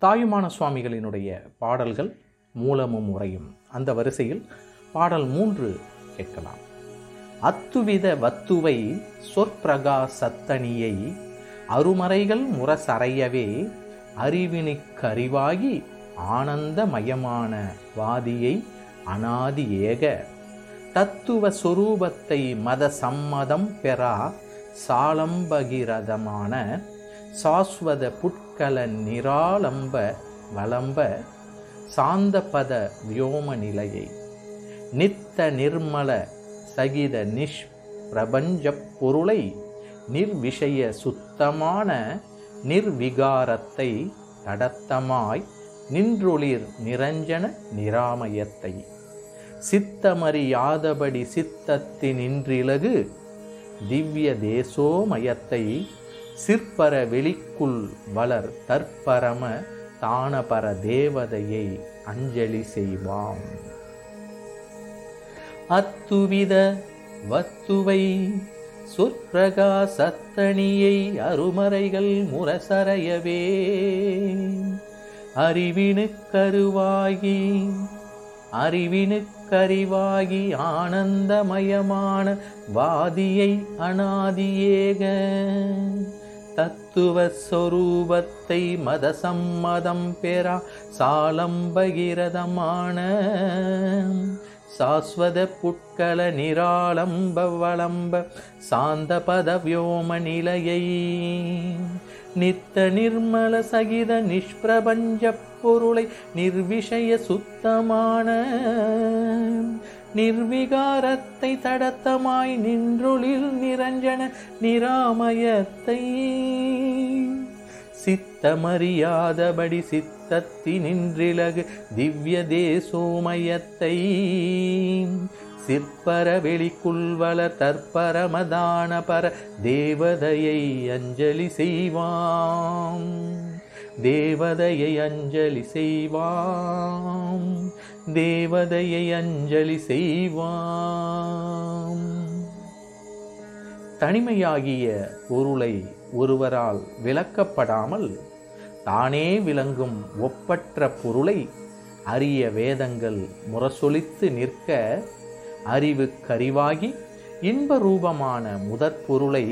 தாயுமான சுவாமிகளினுடைய பாடல்கள் மூலமும் உரையும் அந்த வரிசையில் பாடல் மூன்று கேட்கலாம். அத்துவித வத்துவை சொற்பிரகா சத்தனியை அருமறைகள் முரசறையவே அறிவினுக்கறிவாகி ஆனந்தமயமான வாதியை அனாதி ஏக தத்துவ சொரூபத்தை மத சம்மதம் பெறா சாலம்பகிரதமான சாஸ்வத புட்கல நிராலம்ப வலம்ப சாந்தபத வியோம நிலையை நித்த நிர்மல சகித நிஷ் பிரபஞ்ச பொருளை நிர்விஷய சுத்தமான நிர்விகாரத்தை தடத்தமாய் நின்றொளிர் நிரஞ்சன நிராமயத்தை. சித்தமறியாதபடி சித்தத்தினின்றிலகு திவ்ய தேசோமயத்தை சிற்பர வெளிக்குள் வளர் தற்பரம தானபர தேவதையை அஞ்சலி செய்வாம். அத்துவித வத்துவை சொற்பிரகாசத்தணியை அருமறைகள் முரசறையவே. அறிவினுக்கருவாகி அறிவினுக்கறிவாகி ஆனந்தமயமான வாதியை அனாதியேக. தத்துவ சொரூபத்தை மத சம்மதம் பெறா சாலம்பகிரதமான சாஸ்வத புட்கல நிராளம்ப வளம்ப சாந்த பத வியோம நிலையை நித்த நிர்மல சகித நிஷ்பிரபஞ்ச பொருளை நிர்விஷய சுத்தமான நிர்விகாரத்தை தடத்தமாய் நின்றொளில் நிரஞ்சன நிராமயத்தை சித்தமறியாதபடி சித்தத்தினின்றிலகு திவ்ய தேசோமயத்தை சிற்பர வெளிக்குள் தற்பரமதான பர தேவதையை அஞ்சலி செய்வாம். தேவதையை அஞ்சலி செய்வாம். தேவதையை அஞ்சலி செய்வாம். தனிமையாகிய பொருளை ஒருவரால் விளக்கப்படாமல் தானே விளங்கும் ஒப்பற்ற பொருளை அரிய வேதங்கள் முரசொலித்து நிற்க அறிவு கரிவாகி இன்ப ரூபமான முதற் பொருளை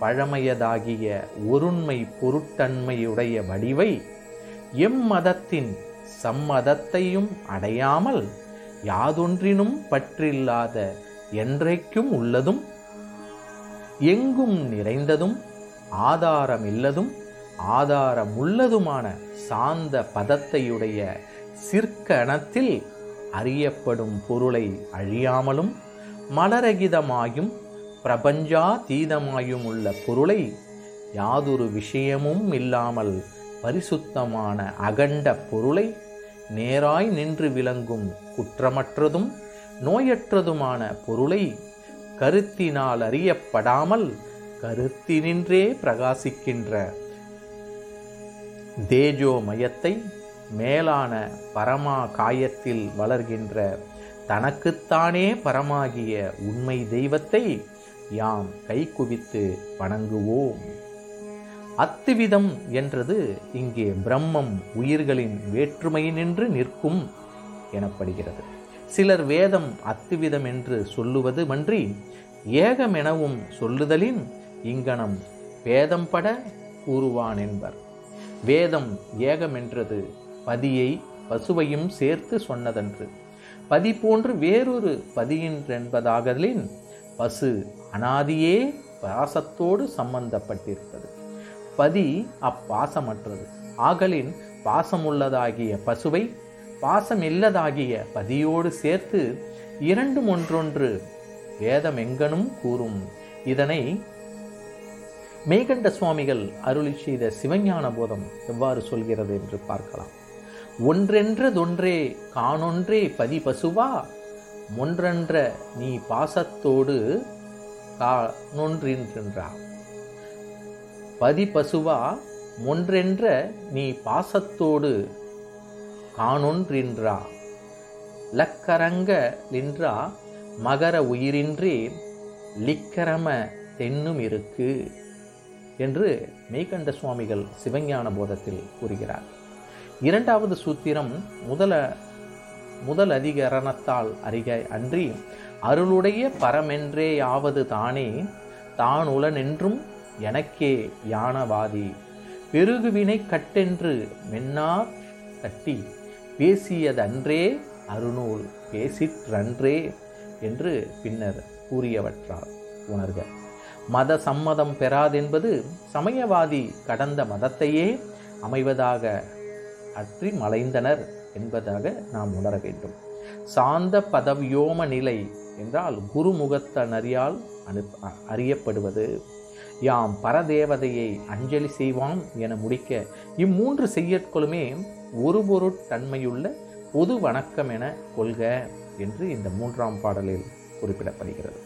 பழமையதாகிய ஒருண்மை பொருட்டன்மையுடைய வடிவை எம்மதத்தின் சம்மதத்தையும் அடையாமல் யாதொன்றினும் பற்றில்லாத என்றைக்கும் உள்ளதும் எங்கும் நிறைந்ததும் ஆதாரமில்லதும் ஆதாரமுள்ளதுமான சாந்த பதத்தையுடைய சிற்கணத்தில் அறியப்படும் பொருளை அழியாமலும் மலரகிதமாயும் பிரபஞ்சாதீதமாயும் உள்ள பொருளை யாதொரு விஷயமும் இல்லாமல் பரிசுத்தமான அகண்ட பொருளை நேராய் நின்று விளங்கும் குற்றமற்றதும் நோயற்றதுமான பொருளை கருத்தினால் அறியப்படாமல் கருத்தினின்றே பிரகாசிக்கின்ற தேஜோமயத்தை மேலான பரமா காயத்தில் வளர்கின்ற தனக்குத்தானே பரமாகிய உண்மை தெய்வத்தை யாம் கைக்குவித்து வணங்குவோம். அத்துவிதம் என்றது இங்கே பிரம்மம் உயிர்களின் வேற்றுமையினின்று நிற்கும் எனப்படுகிறது. சிலர் வேதம் அத்துவிதம் என்று சொல்லுவது மன்றி ஏகமெனவும் சொல்லுதலின் இங்கனம் பேதம் பட கூறுவான் என்பர். வேதம் ஏகமென்றது பதியை பசுவையும் சேர்த்து சொன்னதன்று. பதி போன்று வேறொரு பதியின்றென்பதாகலின் பசு அனாதியே பாசத்தோடு சம்பந்தப்பட்டிருப்பது. பதி அப்பாசமற்றது. ஆகலின் பாசமுள்ளதாகிய பசுவை பாசமில்லதாகிய பதியோடு சேர்த்து இரண்டும் ஒன்றொன்று வேதம் எங்கனும் கூறும். இதனை மேகண்ட சுவாமிகள் அருளி செய்த சிவஞான போதம் எவ்வாறு சொல்கிறது என்று பார்க்கலாம். ஒன்றென்றதொன்றே காணொன்றே பதி பசுவா ஒன்றென்ற நீ பாசத்தோடு காணொன்றின்றா. பதி பசுவா ஒன்றென்ற நீ பாசத்தோடு காணொன்றின்றா. லக்கரங்க லின்றா மகர உயிரின்றே லிக்கரம தென்னும் இருக்கு என்று மெய்கண்ட சுவாமிகள் சிவஞான போதத்தில் கூறுகிறார். இரண்டாவது சூத்திரம் முதல முதல் அதிகரணத்தால் அறிக அன்றி அருளுடைய பரமென்றே யாவது தானே தான் உலனென்றும் எனக்கே யானவாதி பெருகுவினை கட்டென்று மென்னா கட்டி பேசியதன்றே அருநூல் பேசிற்றன்றே என்று பின்னர் கூறியவற்றால் உணர்க. மத சம்மதம் பெறாதென்பது சமயவாதி கடந்த மதத்தையே அமைவதாக அற்றி மலைந்தனர் என்பதாக நாம் உணர வேண்டும். சாந்த பதவியோம நிலை என்றால் குருமுகத்தனரியால் அனு அறியப்படுவது. யாம் பரதேவதையை அஞ்சலி செய்வாம் என முடிக்க இம்மூன்று செய்யற்களுமே ஒரு பொருட்தன்மையுள்ள பொது வணக்கம் என கொள்க என்று இந்த மூன்றாம் பாடலில் குறிப்பிடப்படுகிறது.